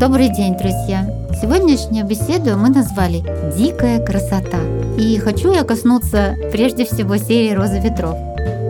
Добрый день, друзья! Сегодняшнюю беседу мы назвали «Дикая красота». И хочу я коснуться прежде всего серии «Роза ветров».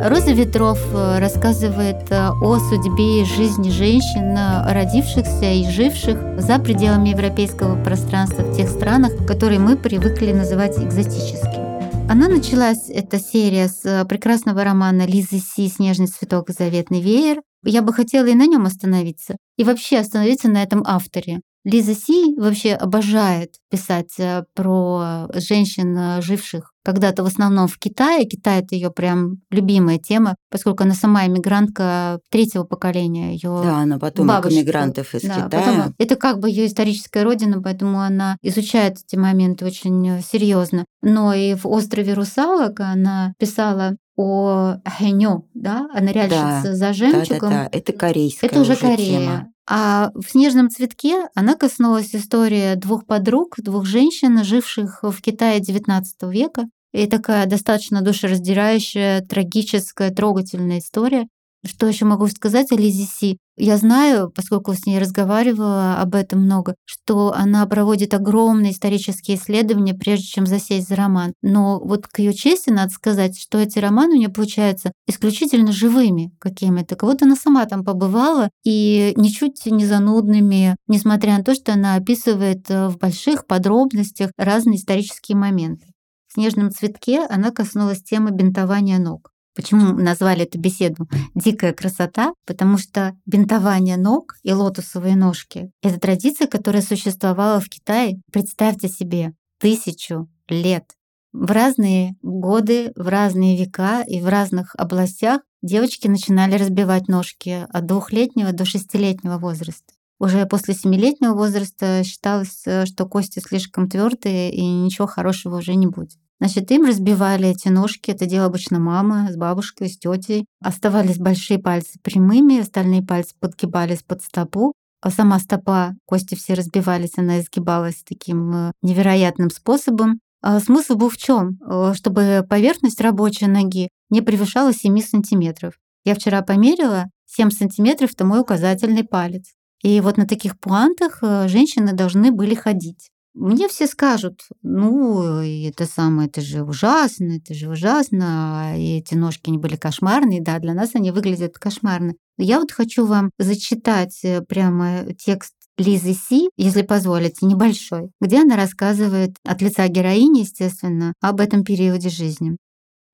«Роза ветров» э, рассказывает э, о судьбе и жизни женщин, э, родившихся и живших за пределами европейского пространства в тех странах, которые мы привыкли называть экзотическими. Она началась, эта серия, с прекрасного романа Лизы Си «Снежный цветок и заветный веер», я бы хотела и на нем остановиться, и вообще остановиться на этом авторе. Лиза Си вообще обожает писать э, про женщин, э, живших когда-то в основном в Китае. Китай — это ее прям любимая тема, поскольку она сама иммигрантка третьего поколения. Ее да, она потомок иммигрантов из да, Китая. Потом, это как бы ее историческая родина, поэтому она изучает эти моменты очень э, серьезно. Но и в «Острове русалок» она писала о Хэню, да, о ныряльщице да, за жемчугом. Да, да, да, это корейская Это уже, уже Корея. Тема. А в «Снежном цветке» она коснулась истории двух подруг, двух женщин, живших в Китае XIX века. И такая достаточно душераздирающая, трагическая, трогательная история. Что еще могу сказать о Лизе Си? Я знаю, поскольку с ней разговаривала об этом много, что она проводит огромные исторические исследования, прежде чем засесть за роман. Но вот к ее чести надо сказать, что эти романы у нее получаются исключительно живыми какими-то. Вот она сама там побывала и ничуть не занудными, несмотря на то, что она описывает э, в больших подробностях разные исторические моменты. В «Снежном цветке» она коснулась темы бинтования ног. Почему назвали эту беседу «Дикая красота»? Потому что бинтование ног и лотосовые ножки — это традиция, которая существовала в Китае, представьте себе, тысячу лет. В разные годы, в разные века и в разных областях девочки начинали разбивать ножки от двухлетнего до шестилетнего возраста. Уже после семилетнего возраста считалось, что кости слишком твердые и ничего хорошего уже не будет. Значит, им разбивали эти ножки, это делала обычно мама с бабушкой, с тетей. Оставались большие пальцы прямыми, остальные пальцы подгибались под стопу. А сама стопа, кости все разбивались, она изгибалась таким э, невероятным способом. А смысл был в чем? Э, чтобы поверхность рабочей ноги не превышала 7 сантиметров. Я вчера померила, 7 сантиметров – это мой указательный палец. И вот на таких пуантах э, женщины должны были ходить. Мне все скажут, ну, это самое, это же ужасно, это же ужасно, и эти ножки не были кошмарные, да, для нас они выглядят кошмарно. Я вот хочу вам зачитать э, прямо текст Лизы Си, если позволите, небольшой, где она рассказывает от лица героини, естественно, об этом периоде жизни.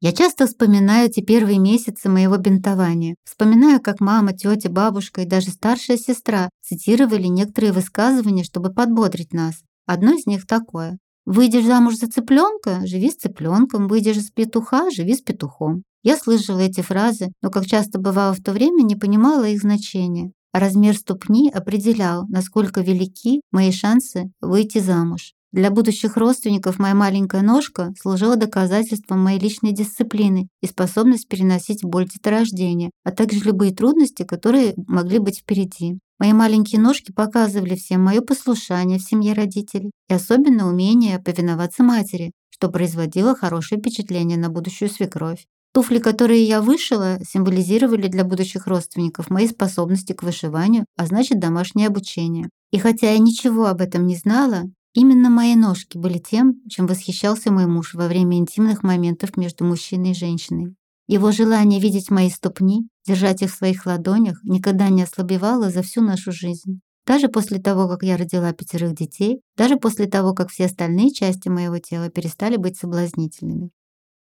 Я часто вспоминаю те первые месяцы моего бинтования. Вспоминаю, как мама, тетя, бабушка и даже старшая сестра цитировали некоторые высказывания, чтобы подбодрить нас. Одно из них такое. Выйдешь замуж за цыпленка, живи с цыпленком, выйдешь с петуха, живи с петухом. Я слышала эти фразы, но, как часто бывало в то время, не понимала их значения. Размер ступни определял, насколько велики мои шансы выйти замуж. Для будущих родственников моя маленькая ножка служила доказательством моей личной дисциплины и способность переносить боль деторождения, а также любые трудности, которые могли быть впереди. Мои маленькие ножки показывали всем мое послушание в семье родителей и особенно умение повиноваться матери, что производило хорошее впечатление на будущую свекровь. Туфли, которые я вышила, символизировали для будущих родственников мои способности к вышиванию, а значит домашнее обучение. И хотя я ничего об этом не знала, именно мои ножки были тем, чем восхищался мой муж во время интимных моментов между мужчиной и женщиной. Его желание видеть мои ступни, держать их в своих ладонях, никогда не ослабевало за всю нашу жизнь. Даже после того, как я родила пятерых детей, даже после того, как все остальные части моего тела перестали быть соблазнительными.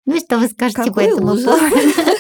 Ну и что вы скажете Какой по этому ужас.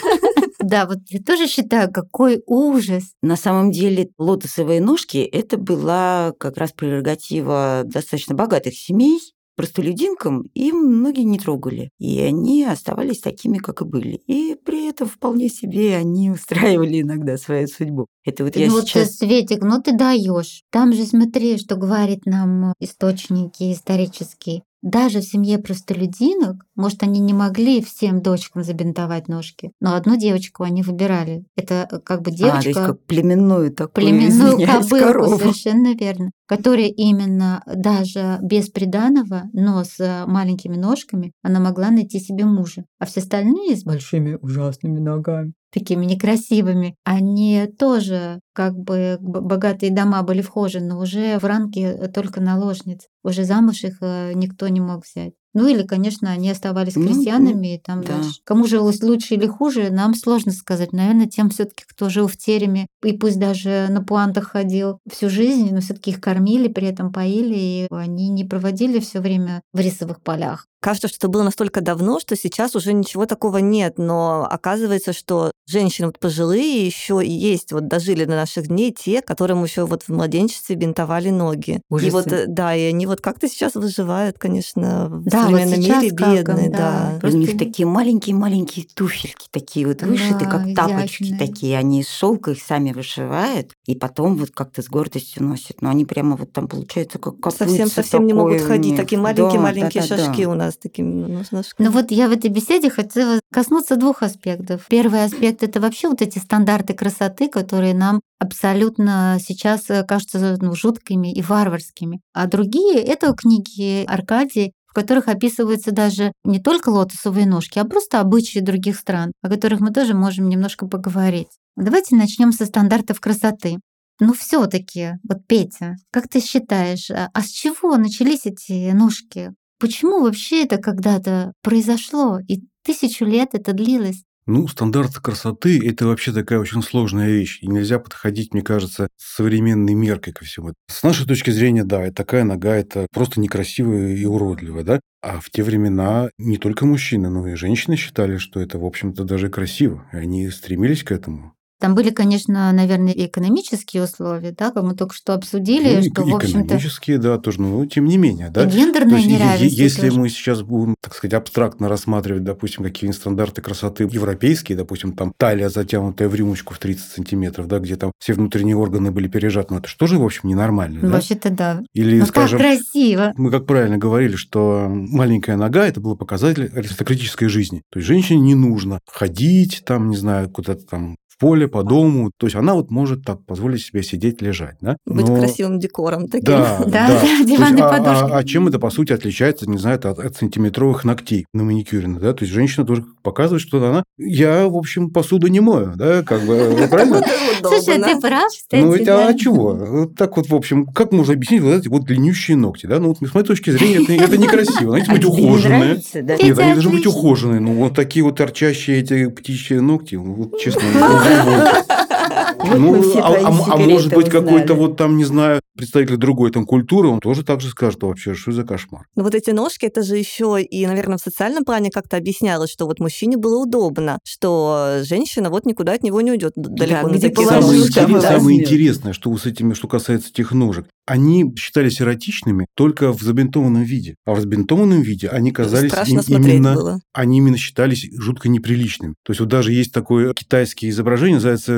Да, вот я тоже считаю, какой ужас. На самом деле лотосовые ножки – это была как раз прерогатива достаточно богатых семей, простолюдинкам им многие не трогали, и они оставались такими, как и были. И при этом вполне себе они устраивали иногда свою судьбу. Это вот я ну сейчас... вот, Светик, ну ты даешь. Там же смотри, что говорит нам источники исторические. Даже в семье простолюдинок, может, они не могли всем дочкам забинтовать ножки, но одну девочку они выбирали. Это э, как бы девочка... А, то есть как племенную такую, Племенную кобылку, корову. совершенно верно. Которая именно даже без приданого, но с маленькими ножками, она могла найти себе мужа. А все остальные с большими ужасными ногами такими некрасивыми, они тоже как бы богатые дома были вхожи, но уже в ранге только наложниц. Уже замуж их э, никто не мог взять. Ну или, конечно, они оставались ну, крестьянами ну, и там да. дальше. Кому жилось лучше или хуже, нам сложно сказать. Наверное, тем все таки кто жил в тереме и пусть даже на пуантах ходил всю жизнь, но все таки их кормили, при этом поили, и они не проводили все время в рисовых полях. Кажется, что это было настолько давно, что сейчас уже ничего такого нет, но оказывается, что женщины вот пожилые еще и есть, вот дожили до наших дней те, которым еще вот в младенчестве бинтовали ноги. Ужасы. И вот, э, да, и они вот как-то сейчас выживают, конечно, в да, современном вот мире бедные, да. да. У них такие маленькие-маленькие туфельки, такие вот вышиты, да, как тапочки изящные. такие, они из шелка их сами вышивают, и потом вот как-то с гордостью носят. Но они прямо вот там получается как Совсем-совсем не могут ходить, такие маленькие-маленькие да, шажки да, да. у нас с таким ножками. Ну вот я в этой беседе хотела коснуться двух аспектов. Первый аспект это вообще вот эти стандарты красоты, которые нам абсолютно сейчас э, кажутся ну, жуткими и варварскими. А другие это книги Аркадии, в которых описываются даже не только лотосовые ножки, а просто обычаи других стран, о которых мы тоже можем немножко поговорить. Давайте начнем со стандартов красоты. Ну все-таки, вот Петя, как ты считаешь, а, а с чего начались эти ножки? Почему вообще это когда-то произошло и тысячу лет это длилось? Ну, стандарты красоты – это вообще такая очень сложная вещь. И нельзя подходить, мне кажется, с современной меркой ко всему. С нашей точки зрения, да, такая нога – это просто некрасивая и уродливая, да? А в те времена не только мужчины, но и женщины считали, что это, в общем-то, даже красиво. И они стремились к этому. Там были, конечно, наверное, экономические условия, да, как мы только что обсудили, ну, что, в общем-то... Экономические, да, тоже, но тем не менее, да. И гендерное есть, неравенство Если тоже. мы сейчас будем, так сказать, абстрактно рассматривать, допустим, какие-нибудь стандарты красоты европейские, допустим, там талия, затянутая в рюмочку в 30 сантиметров, да, где там все внутренние органы были пережаты, ну это же, в общем, ненормально, да? Вообще-то да. Или, ну, скажем... так красиво. Мы, как правильно говорили, что маленькая нога – это был показатель аристократической жизни. То есть женщине не нужно ходить, там, не знаю, куда-то там поле, по дому. То есть она вот может так позволить себе сидеть, лежать. Да? Но... Быть красивым декором таким. Да, да, да. диванной а, подушки. А, а чем это, по сути, отличается, не знаю, от, от сантиметровых ногтей на маникюре? Да? То есть женщина тоже показывает, что она... Я, в общем, посуду не мою, да, как бы, правильно? Слушай, ты прав, кстати. Ну, это а чего? Вот так вот, в общем, как можно объяснить вот эти вот длиннющие ногти, да? Ну, вот с моей точки зрения, это, некрасиво. Они должны быть ухоженные. Нет, они должны быть ухоженные. Ну, вот такие вот торчащие эти птичьи ногти, ないもん。Вот, ну, а, а, а может быть, какой-то вот там, не знаю, представитель другой там культуры, он тоже так же скажет, вообще, что за кошмар. Ну вот эти ножки, это же еще и, наверное, в социальном плане как-то объяснялось, что вот мужчине было удобно, что женщина вот никуда от него не уйдет далеко. Да, где самое, интерес, самое интересное, что с этими, что касается этих ножек, они считались эротичными только в забинтованном виде. А в забинтованном виде они казались им, именно... Было. Они именно считались жутко неприличными. То есть вот даже есть такое китайское изображение, называется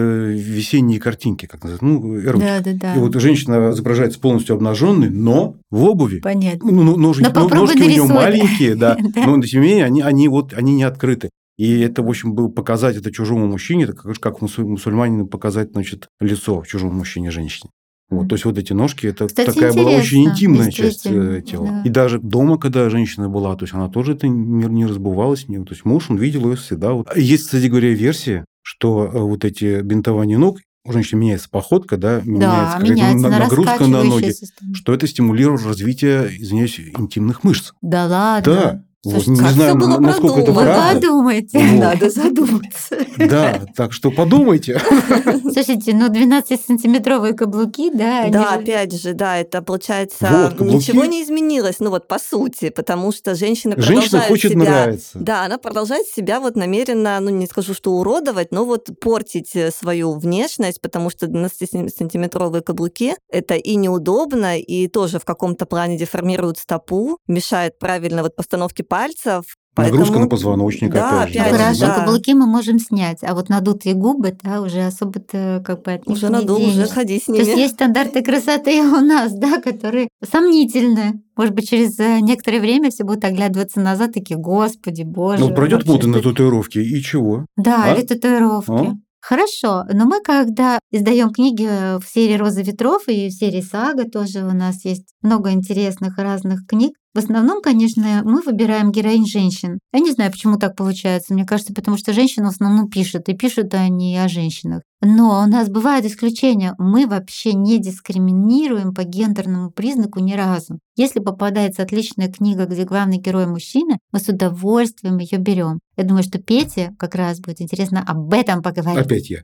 весенние картинки, как называется, ну, эротика. Да, да, да. И вот женщина изображается полностью обнаженной, но в обуви. Понятно. Ну, ножки, но ножки у нее маленькие, да, но тем не менее они, они, вот, они не открыты. И это, в общем, был показать это чужому мужчине, это как, как мусульманину показать, значит, лицо чужому мужчине, женщине. Вот, то есть вот эти ножки, это Кстати, такая была очень интимная часть э, тела. Да. И даже дома, когда женщина была, то есть она тоже это не, не разбывалась, не, то есть муж, он видел ее всегда. Вот. Есть, кстати говоря, версия, что э, вот эти бинтования ног у женщины меняется походка, да, меняется, да, меняется на нагрузка на ноги, система. что это стимулирует развитие, извиняюсь, интимных мышц. Да ладно. Да. Слушайте, не знаю, было насколько это правда. Подумайте. Вот. Надо задуматься. Да, так что подумайте. Слушайте, ну 12-сантиметровые каблуки, да? Да, же... опять же, да, это получается вот, ничего не изменилось, ну вот по сути, потому что женщина продолжает Женщина хочет себя, нравиться. Да, она продолжает себя вот намеренно, ну не скажу, что уродовать, но вот портить э, свою внешность, потому что 12-сантиметровые каблуки это и неудобно, и тоже в каком-то плане деформируют стопу, мешает правильно вот постановке пальцев. Поэтому... Нагрузка на позвоночник, да, опять же. Ну, хорошо, да. каблуки мы можем снять, а вот надутые губы, да, уже особо-то как бы от них Уже надул, уже ходи с ними. То есть есть стандарты красоты у нас, да, которые сомнительны. Может быть, через э, некоторое время все будут оглядываться назад, такие, господи, боже. Ну, пройдет мода на татуировки, и чего? Да, а? или татуировки. А? Хорошо, но мы когда издаем книги в серии «Роза ветров» и в серии «Сага» тоже у нас есть много интересных разных книг, в основном, конечно, мы выбираем героинь женщин. Я не знаю, почему так получается. Мне кажется, потому что женщины в основном пишут, и пишут они о женщинах. Но у нас бывают исключения. Мы вообще не дискриминируем по гендерному признаку ни разу. Если попадается отличная книга, где главный герой мужчина, мы с удовольствием ее берем. Я думаю, что Пете как раз будет интересно об этом поговорить. Опять я.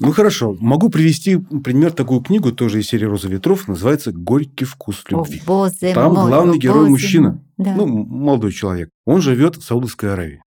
Ну хорошо, могу привести пример такую книгу тоже из серии «Роза ветров», называется «Горький вкус любви». Там главный герой мужчина, ну молодой человек. Он живет в Саудовской Аравии.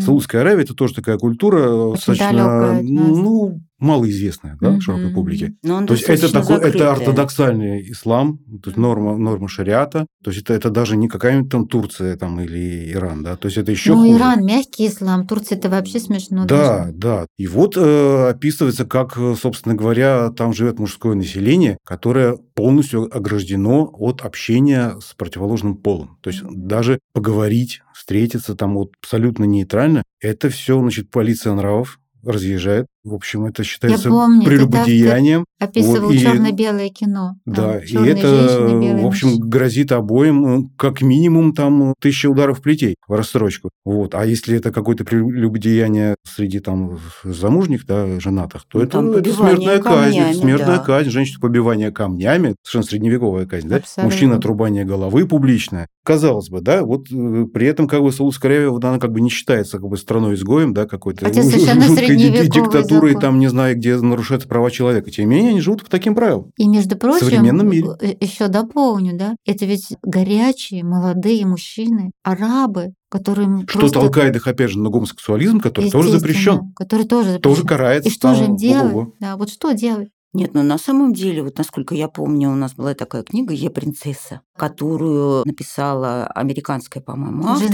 Саудовская Аравия это тоже такая культура достаточно, ну малоизвестная, да, широкой публике. То есть это такой, это ортодоксальный ислам, то есть норма норма шариата. То есть это это даже не какая-нибудь там Турция там или Иран, да. То есть это еще. Ну Иран мягкий ислам, Турция это вообще смешно. Да, да. И вот описывается, как, собственно говоря, там живет мужское население, которое полностью ограждено от общения с противоположным полом. То есть даже поговорить, встретиться там вот абсолютно нейтрально, это все, значит, полиция нравов разъезжает в общем, это считается помню, прелюбодеянием. Описывал вот, черно-белое кино. Да, и это, в общем, мужчины. грозит обоим ну, как минимум там тысяча ударов плетей в рассрочку. Вот. А если это какое-то прелюбодеяние среди там замужних, да, женатых, то ну, это, это смертная камнями, казнь. Смертная да. казнь, женщина побивание камнями, совершенно средневековая казнь, да? Мужчина отрубание головы публичное. Казалось бы, да, вот э, при этом как бы Саудовская Аравия, вот она как бы не считается как бы страной-изгоем, да, какой-то жуткой диктатурой которые там, не знаю, где нарушаются права человека. Тем не менее, они живут по таким правилам. И, между прочим, в современном мире. Э, еще дополню, да, это ведь горячие, молодые мужчины, арабы, которые Что просто... толкает их, опять же, на гомосексуализм, который тоже запрещен. Который тоже запрещен. Тоже карается. И что же им делать? Да, вот что делать? Нет, ну на самом деле, вот насколько я помню, у нас была такая книга «Я принцесса», которую написала американская, по-моему, автор.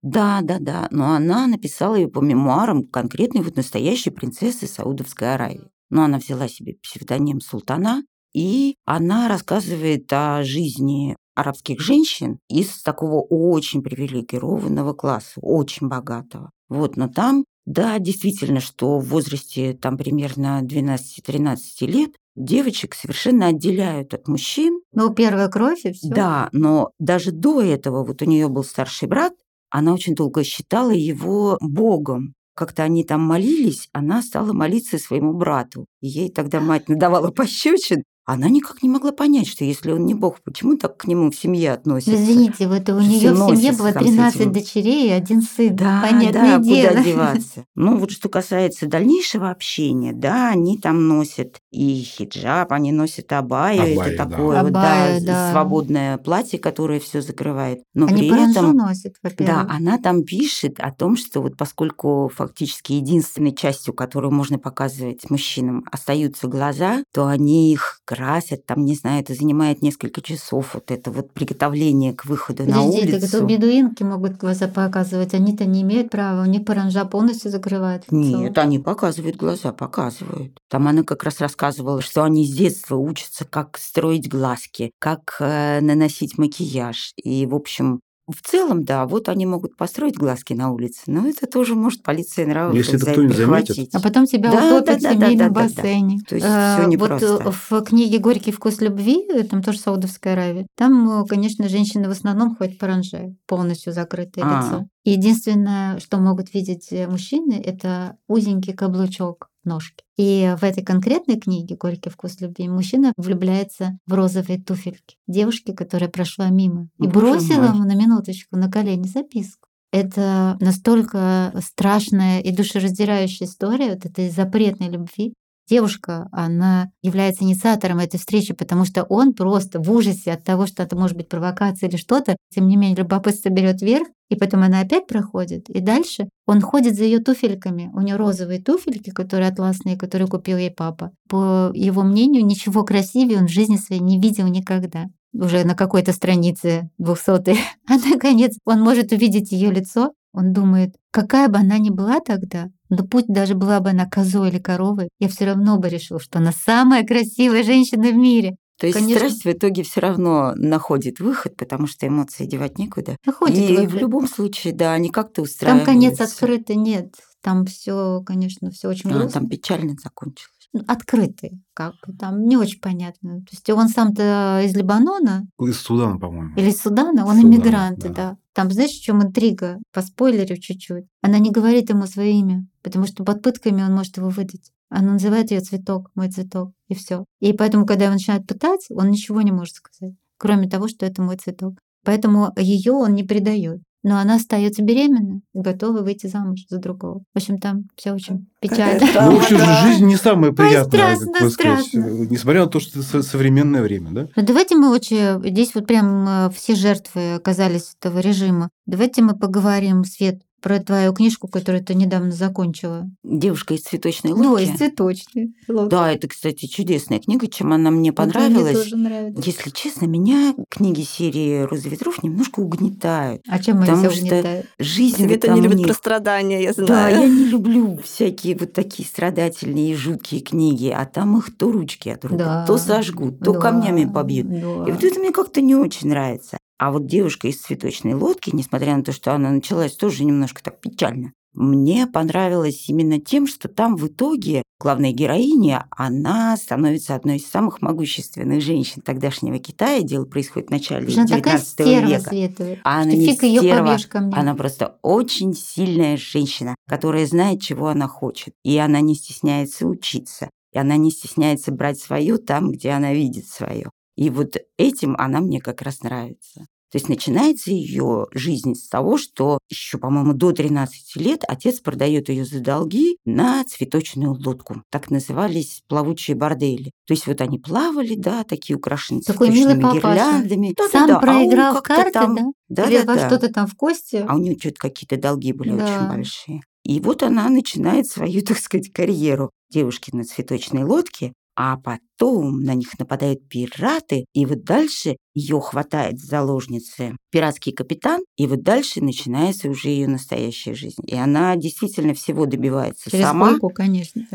Да, да, да. Но она написала ее по мемуарам конкретной вот настоящей принцессы Саудовской Аравии. Но она взяла себе псевдоним Султана, и она рассказывает о жизни арабских женщин из такого очень привилегированного класса, очень богатого. Вот, но там да, действительно, что в возрасте там примерно 12-13 лет девочек совершенно отделяют от мужчин. Ну, первая кровь и все. Да, но даже до этого вот у нее был старший брат, она очень долго считала его богом. Как-то они там молились, она стала молиться своему брату. Ей тогда мать надавала пощечин, она никак не могла понять, что если он не бог, почему так к нему в семье относятся? Извините, вот у нее в семье было 13 дочерей и один сын. Да, Понятное да, дело. куда деваться. Ну вот что касается дальнейшего общения, да, они там носят и хиджаб, они носят абаю, абаю это да. такое абаю, вот, да, да. свободное платье, которое все закрывает. Но они при этом, носят, да, она там пишет о том, что вот поскольку фактически единственной частью, которую можно показывать мужчинам, остаются глаза, то они их красят, там, не знаю, это занимает несколько часов, вот это вот приготовление к выходу Подожди, на улицу. Так это бедуинки могут глаза показывать, они-то не имеют права, у них паранжа полностью закрывает лицо. Нет, они показывают глаза, показывают. Там она как раз рассказывала, что они с детства учатся, как строить глазки, как э, наносить макияж. И, в общем, в целом, да, вот они могут построить глазки на улице, но это тоже может полиция нравов Если это кто-нибудь заметит. А потом тебя да, утопят да, да, в семейном да, да, бассейне. Да, да. То есть а, все непросто. Вот в книге «Горький вкус любви», там тоже Саудовская Аравия, там, конечно, женщины в основном ходят паранже, полностью закрытое а. лицо. Единственное, что могут видеть мужчины, это узенький каблучок ножки. И в этой конкретной книге «Горький вкус любви» мужчина влюбляется в розовые туфельки девушки, которая прошла мимо, и бросила ему на минуточку на колени записку. Это настолько страшная и душераздирающая история вот этой запретной любви, девушка, она является инициатором этой встречи, потому что он просто в ужасе от того, что это может быть провокация или что-то, тем не менее любопытство берет верх, и потом она опять проходит. И дальше он ходит за ее туфельками. У нее розовые туфельки, которые атласные, которые купил ей папа. По его мнению, ничего красивее он в жизни своей не видел никогда уже на какой-то странице 200 а наконец он может увидеть ее лицо, он думает, какая бы она ни была тогда, но пусть даже была бы она козой или коровой, я все равно бы решил, что она самая красивая женщина в мире. То есть Конечно. страсть в итоге все равно находит выход, потому что эмоции девать некуда. Находит и выход. в любом случае, да, они как-то устраиваются. Там конец открытый нет. Там все, конечно, все очень А, грустно. там печально закончилось. Открытый, как там не очень понятно. То есть он сам-то из Либанона Из Судана, по-моему. или из Судана, он Судана, иммигрант, да. да. Там, знаешь, в чем интрига? По спойлерю чуть-чуть. Она не говорит ему свое имя, потому что под пытками он может его выдать. Она называет ее цветок, мой цветок, и все. И поэтому, когда его начинают пытать, он ничего не может сказать, кроме того, что это мой цветок. Поэтому ее он не предает. Но она остается беременна и готова выйти замуж за другого. В общем, там все очень печально. Ну, в общем, жизнь не самая приятная, как бы сказать, страстно. несмотря на то, что это со- современное время, да? Ну, давайте мы очень... Здесь вот прям э, все жертвы оказались этого режима. Давайте мы поговорим, Свет, про твою книжку, которую ты недавно закончила. Девушка из цветочной Ну, лодки. из цветочной. лодки. Да, это, кстати, чудесная книга. Чем она мне Вот Мне понравилась? тоже нравится. Если честно, меня книги серии «Роза ветров» немножко угнетают. А чем они Потому все что угнетают? Жизнь Света там не любит про страдания, я Да, знаю. я не люблю всякие вот такие страдательные и жуткие книги, а там их то ручки отрубят, Да. то сожгут, то Да, камнями побьют. да. И вот это мне как-то не очень нравится. А вот девушка из цветочной лодки, несмотря на то, что она началась тоже немножко так печально, мне понравилось именно тем, что там в итоге главная героиня, она становится одной из самых могущественных женщин тогдашнего Китая. Дело происходит в начале Она такая 19 стерва, века. Света. А она не стерва. Она просто очень сильная женщина, которая знает, чего она хочет. И она не стесняется учиться. И она не стесняется брать свое там, где она видит свое. И вот этим она мне как раз нравится. То есть начинается ее жизнь с того, что еще, по-моему, до 13 лет отец продает ее за долги на цветочную лодку. Так назывались плавучие бордели. То есть вот они плавали, да, такие украшенные Такой цветочными гирляндами. Сам Да-да-да, а он проиграл как-то карты, там- да? Да, Или да, во да. что-то там в кости. А у нее что-то какие-то долги были Да. очень большие. И вот она начинает свою, так сказать, карьеру девушки на цветочной лодке, а потом на них нападают пираты, и вот дальше ее хватает в заложницы пиратский капитан, и вот дальше начинается уже ее настоящая жизнь. И она действительно всего добивается Через сама. койку, конечно.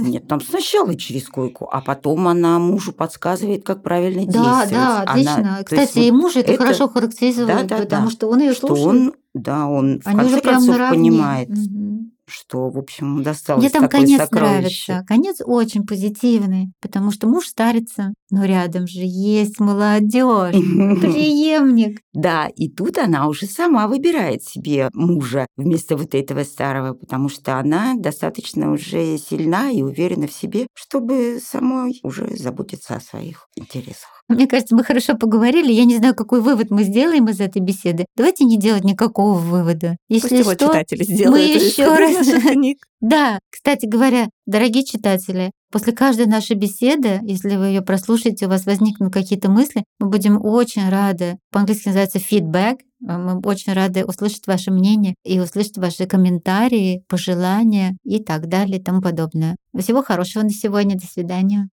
Нет, там сначала через койку, а потом она мужу подсказывает, как правильно Да, действовать. да, Она- отлично. есть Кстати, вот и муж это, это- хорошо характеризует, Да, да, потому да. что он ее что слушает. он, да, он в Они конце концов наравне. понимает, Мгм. Что, в общем, досталось Мне там такое конец сокровище. нравится. Конец очень позитивный, потому что муж старится, но рядом же есть молодежь, преемник. Да, и тут она уже сама выбирает себе мужа вместо вот этого старого, потому что она достаточно уже сильна и уверена в себе, чтобы самой уже заботиться о своих интересах. Мне кажется, мы хорошо поговорили. Я не знаю, какой вывод мы сделаем из этой беседы. Давайте не делать никакого вывода. Пусть Если его что, читатели сделают мы еще раз- наших книг. Да, кстати говоря, дорогие читатели, после каждой нашей беседы, если вы ее прослушаете, у вас возникнут какие-то мысли, мы будем очень рады. По-английски называется feedback. Мы очень рады услышать ваше мнение и услышать ваши комментарии, пожелания и так далее и тому подобное. Всего хорошего на сегодня. До свидания.